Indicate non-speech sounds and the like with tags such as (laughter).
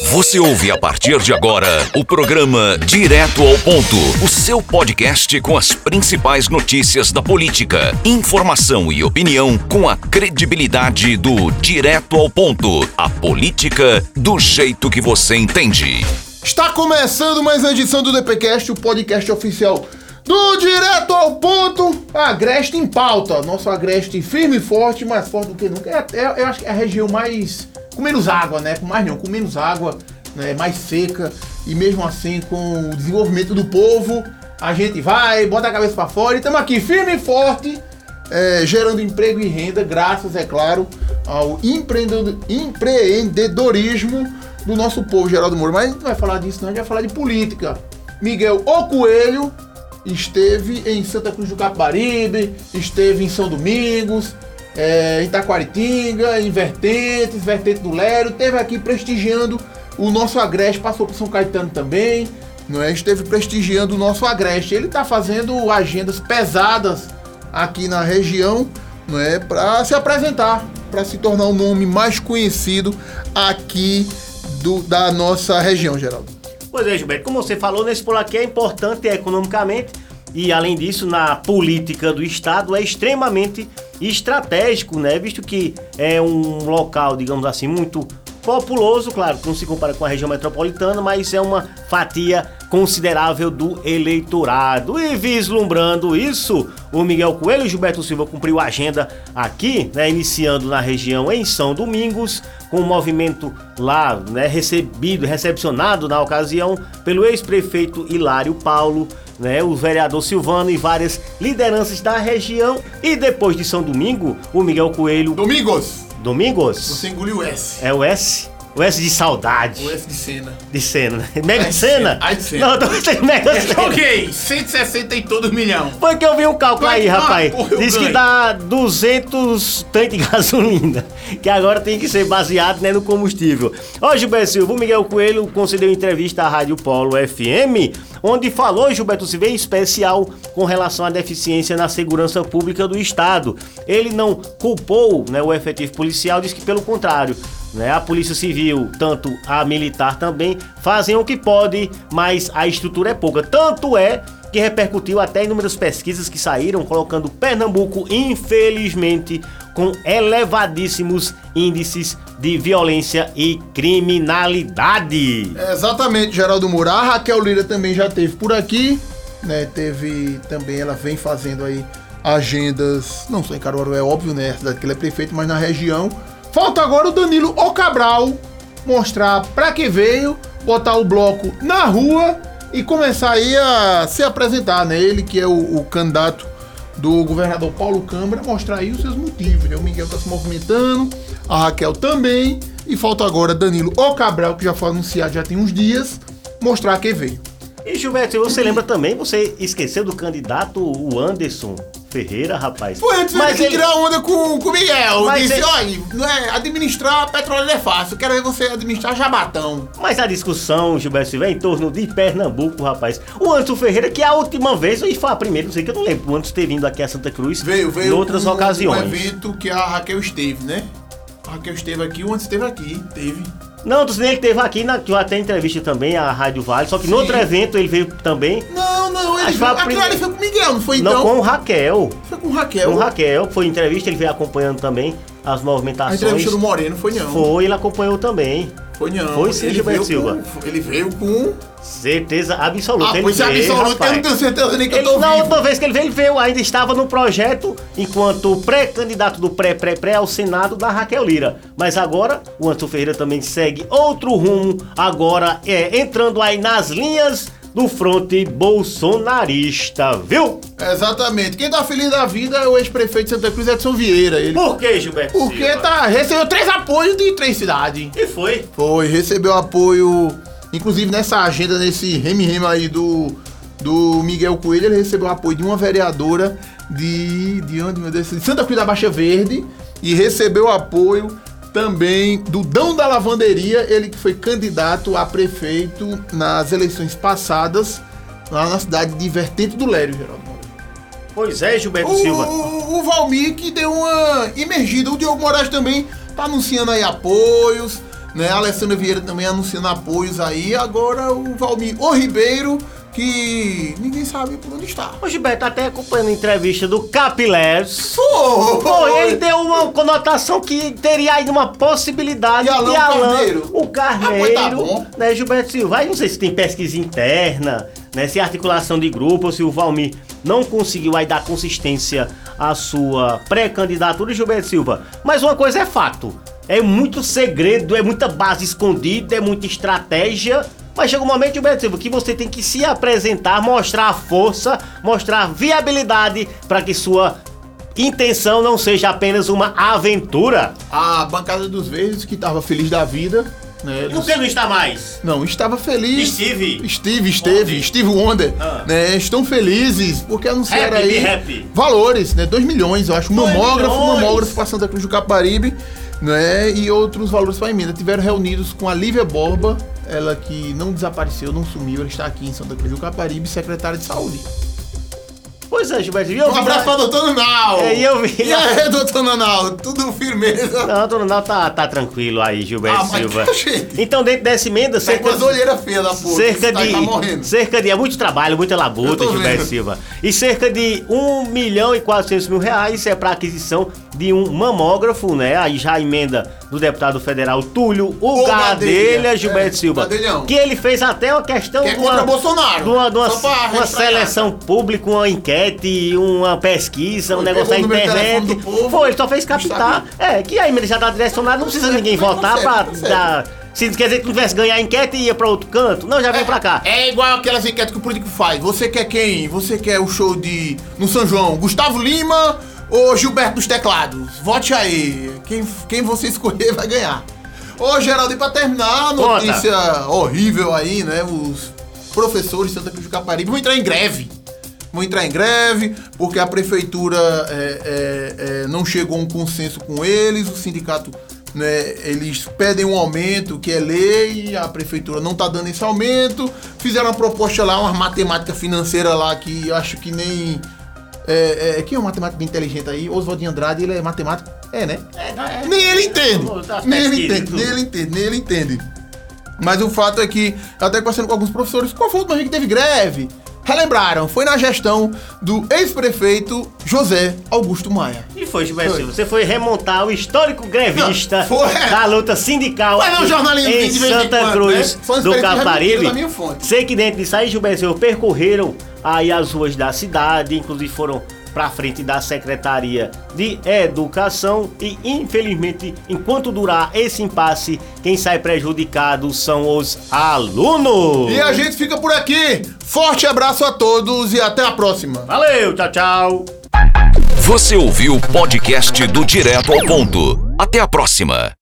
Você ouve a partir de agora o programa Direto ao Ponto, o seu podcast com as principais notícias da política, informação e opinião com a credibilidade do Direto ao Ponto, a política do jeito que você entende. Está começando mais uma edição do DPcast, o podcast oficial do Direto ao Ponto, Agreste em pauta. Nosso Agreste firme e forte, mais forte do que nunca. É, é, eu acho que é a região mais com menos água, né? Com mais não, com menos água, né? mais seca. E mesmo assim, com o desenvolvimento do povo, a gente vai, bota a cabeça para fora e estamos aqui firme e forte, é, gerando emprego e renda, graças, é claro, ao empreendedorismo do nosso povo, Geraldo Moura. Mas a gente não vai falar disso, não, a gente vai falar de política. Miguel O Coelho esteve em Santa Cruz do Capibaribe, esteve em São Domingos, é, em Taquaritinga, em Vertentes, Vertente do Lério, teve aqui prestigiando o nosso Agreste, passou por São Caetano também, não é? Esteve prestigiando o nosso Agreste. Ele está fazendo agendas pesadas aqui na região, não é? Para se apresentar, para se tornar o nome mais conhecido aqui do, da nossa região, Geraldo. Pois é, Gilberto, como você falou, nesse polo aqui é importante economicamente e, além disso, na política do Estado é extremamente estratégico, né? Visto que é um local, digamos assim, muito populoso, claro, não se compara com a região metropolitana, mas é uma fatia considerável do eleitorado. E vislumbrando isso, o Miguel Coelho e Gilberto Silva cumpriu a agenda aqui, né, iniciando na região em São Domingos, com o movimento lá, né, recebido, recepcionado na ocasião pelo ex-prefeito Hilário Paulo, né, o vereador Silvano e várias lideranças da região. E depois de São Domingo, o Miguel Coelho. Domingos! Domingos? Você engoliu o S. É o S? O S de saudade. O S de cena. De cena, né? Mega cena? Ai de cena. Não, eu tô Mega cena. Ok, 160 e todo milhão. Foi que eu vi um cálculo aí, Ah, rapaz. porra, Diz que dá 200 tanques de (laughs) gasolina. Que agora tem que ser baseado né, no combustível. Ó, Gilberto Silva, o Miguel Coelho concedeu entrevista à Rádio Polo FM, onde falou, Gilberto Silva, em especial com relação à deficiência na segurança pública do Estado. Ele não culpou né, o efetivo policial, diz que pelo contrário. Né, a Polícia Civil, tanto a militar também, fazem o que pode, mas a estrutura é pouca. Tanto é que repercutiu até inúmeras pesquisas que saíram, colocando Pernambuco, infelizmente, com elevadíssimos índices de violência e criminalidade. Exatamente, Geraldo Moura. A Raquel Lira também já teve por aqui, né? Teve também, ela vem fazendo aí agendas, não só em Caruaru, é óbvio, né? A cidade que ele é prefeito, mas na região. Falta agora o Danilo Ocabral mostrar pra que veio, botar o bloco na rua e começar aí a se apresentar, né? Ele que é o, o candidato do governador Paulo Câmara, mostrar aí os seus motivos, né? O Miguel tá se movimentando, a Raquel também, e falta agora Danilo Ocabral, que já foi anunciado já tem uns dias, mostrar que veio. E Gilberto, você lembra também, você esqueceu do candidato, o Anderson Ferreira, rapaz. Pô, antes Mas que ele- tirar onda com com o Miguel. Mas disse, ele- olha, não é, administrar petróleo é fácil. Quero ver você administrar jabatão. Mas a discussão, Gilberto Silva, é em torno de Pernambuco, rapaz. O Anderson Ferreira, que é a última vez, e foi a primeira, não sei que eu não lembro, o Anderson ter vindo aqui a Santa Cruz Veio, veio. em outras um- ocasiões. Um evento que a Raquel esteve, né? A Raquel esteve aqui, o antes esteve aqui. Teve. Não, tu ele teve aqui, na, que até entrevista também, a Rádio Vale, só que no Sim. outro evento ele veio também, Não, não, ele veio. foi a Aquilo primeira- ali foi com o Miguel, não foi não então? com o Raquel. Foi com o Raquel. Com o Raquel, foi entrevista, ele veio acompanhando também as A movimentações. entrevista do Moreno foi não. Foi, ele acompanhou também. Foi não. Foi sim, ele Gilberto Silva. Com, ele veio com. Certeza absoluta. Ah, ele pois é veio, absoluto, eu não tenho certeza nem que eu Ele, tô na vivo. outra vez que ele veio, ele veio, ainda estava no projeto enquanto pré-candidato do pré-pré-pré ao Senado da Raquel Lira. Mas agora, o Antônio Ferreira também segue outro rumo, agora é entrando aí nas linhas do fronte bolsonarista, viu? Exatamente. Quem tá feliz da vida é o ex-prefeito de Santa Cruz, Edson Vieira. Ele Por que, Gilberto Porque Silva? tá, recebeu três apoios de três cidades. E foi? Foi, recebeu apoio, inclusive nessa agenda, nesse reme-reme aí do, do Miguel Coelho, ele recebeu apoio de uma vereadora de, de onde, meu Deus, de Santa Cruz da Baixa Verde e recebeu apoio também do Dão da Lavanderia, ele que foi candidato a prefeito nas eleições passadas, lá na cidade de Vertente do Lério, Geraldo. Pois é, Gilberto O, Silva. o, o Valmir que deu uma imergida. O Diogo Moraes também tá anunciando aí apoios. né? A Alessandra Vieira também anunciando apoios aí. Agora o Valmir O Ribeiro, que ninguém sabe por onde está. O Gilberto tá até acompanhando a entrevista do. Pô, Pô, ele deu uma conotação que teria ainda uma possibilidade E Alan de Alan, Carneiro? o Ah, Carneiro, pois tá bom. né, Gilberto Silva. Aí não sei se tem pesquisa interna, né, se é articulação de grupo, ou se o Valmir não conseguiu aí dar consistência à sua pré-candidatura, Gilberto Silva. Mas uma coisa é fato, é muito segredo, é muita base escondida, é muita estratégia. Mas chega um momento, Silva, que você tem que se apresentar, mostrar a força, mostrar viabilidade para que sua intenção não seja apenas uma aventura. A bancada dos verdes, que estava feliz da vida, né? Por que não está mais? Não, estava feliz. Steve. Steve, esteve, Wonder. Steve Wonder, Ah. né? Estão felizes porque anunciaram Happy, aí happy. valores, né? 2 milhões, eu acho. Mamógrafo, milhões. mamógrafo para Santa Cruz do Caparibe, né? E outros valores para emenda. Tiveram reunidos com a Lívia Borba, ela que não desapareceu, não sumiu, ela está aqui em Santa Cruz do Caparibe, secretária de saúde. Pois é, Gilberto eu Um abraço para doutor Nanal! É, e eu vi- E aí, doutor Nanal? Tudo firmeza? Não, Dona Nau tá, tá tranquilo aí, Gilberto Ah, mas Silva. tá, gente. Então, dentro dessa emenda, Tá com cerca, as olheiras feias da porra. cerca tá, de. tá morrendo. cerca de. É muito trabalho, muita labuta, Gilberto vendo. Silva. E cerca de 1 milhão e 400 mil reais é para aquisição de um mamógrafo, né? Aí já a emenda do deputado federal Túlio o O Gadelha, Gadelha, Gilberto é, Silva. Gadelhão. Que ele fez até uma questão Que é uma- Bolsonaro. de uma, de uma- uma seleção pública, uma enquete, uma pesquisa, um negócio de internet. povo, Foi, ele só fez captar. É, que a emenda já tá direcionada, não precisa ninguém Mas votar consegue, pra consegue. dar. Se quer dizer que não tivesse ganhar a enquete e ia pra outro canto. Não, já veio pra cá. É igual aquelas enquetes que o político faz. Você quer quem? Você quer o show de. no São João? Gustavo Lima ou Gilberto dos Teclados? Vote aí. Quem, quem você escolher vai ganhar. Ô, Geraldo, e pra terminar, a Conta. notícia horrível aí, né? Os professores de Santa Cruz do Caparibe vão entrar em greve. Vão entrar em greve porque a prefeitura é, é, é, não chegou a um consenso com eles, o sindicato, né, eles pedem um aumento que é lei, a prefeitura não tá dando esse aumento, fizeram uma proposta lá, uma matemática financeira lá que acho que nem... É, é, quem é um matemático inteligente aí? Oswald de Andrade, ele é matemático? É, né? É, Nem ele entende. Nem ele entende, nem ele entende, nem ele entende. Mas o fato é que, até conversando com alguns professores, qual foi o último dia que teve greve? Relembraram, foi na gestão do ex-prefeito José Augusto Maia. E foi, Gilberto Foi. Você foi remontar o histórico grevista Não, foi. da luta sindical não, jornalismo em Santa quando, Cruz né? Do Caparibe. Sei que dentro disso aí, Gilberto Silva, percorreram aí as ruas da cidade, inclusive foram pra frente da Secretaria de Educação e infelizmente, enquanto durar esse impasse, quem sai prejudicado são os alunos. E a gente fica por aqui. Forte abraço a todos e até a próxima. Valeu, tchau, tchau. Você ouviu o podcast do Direto ao Ponto. Até a próxima.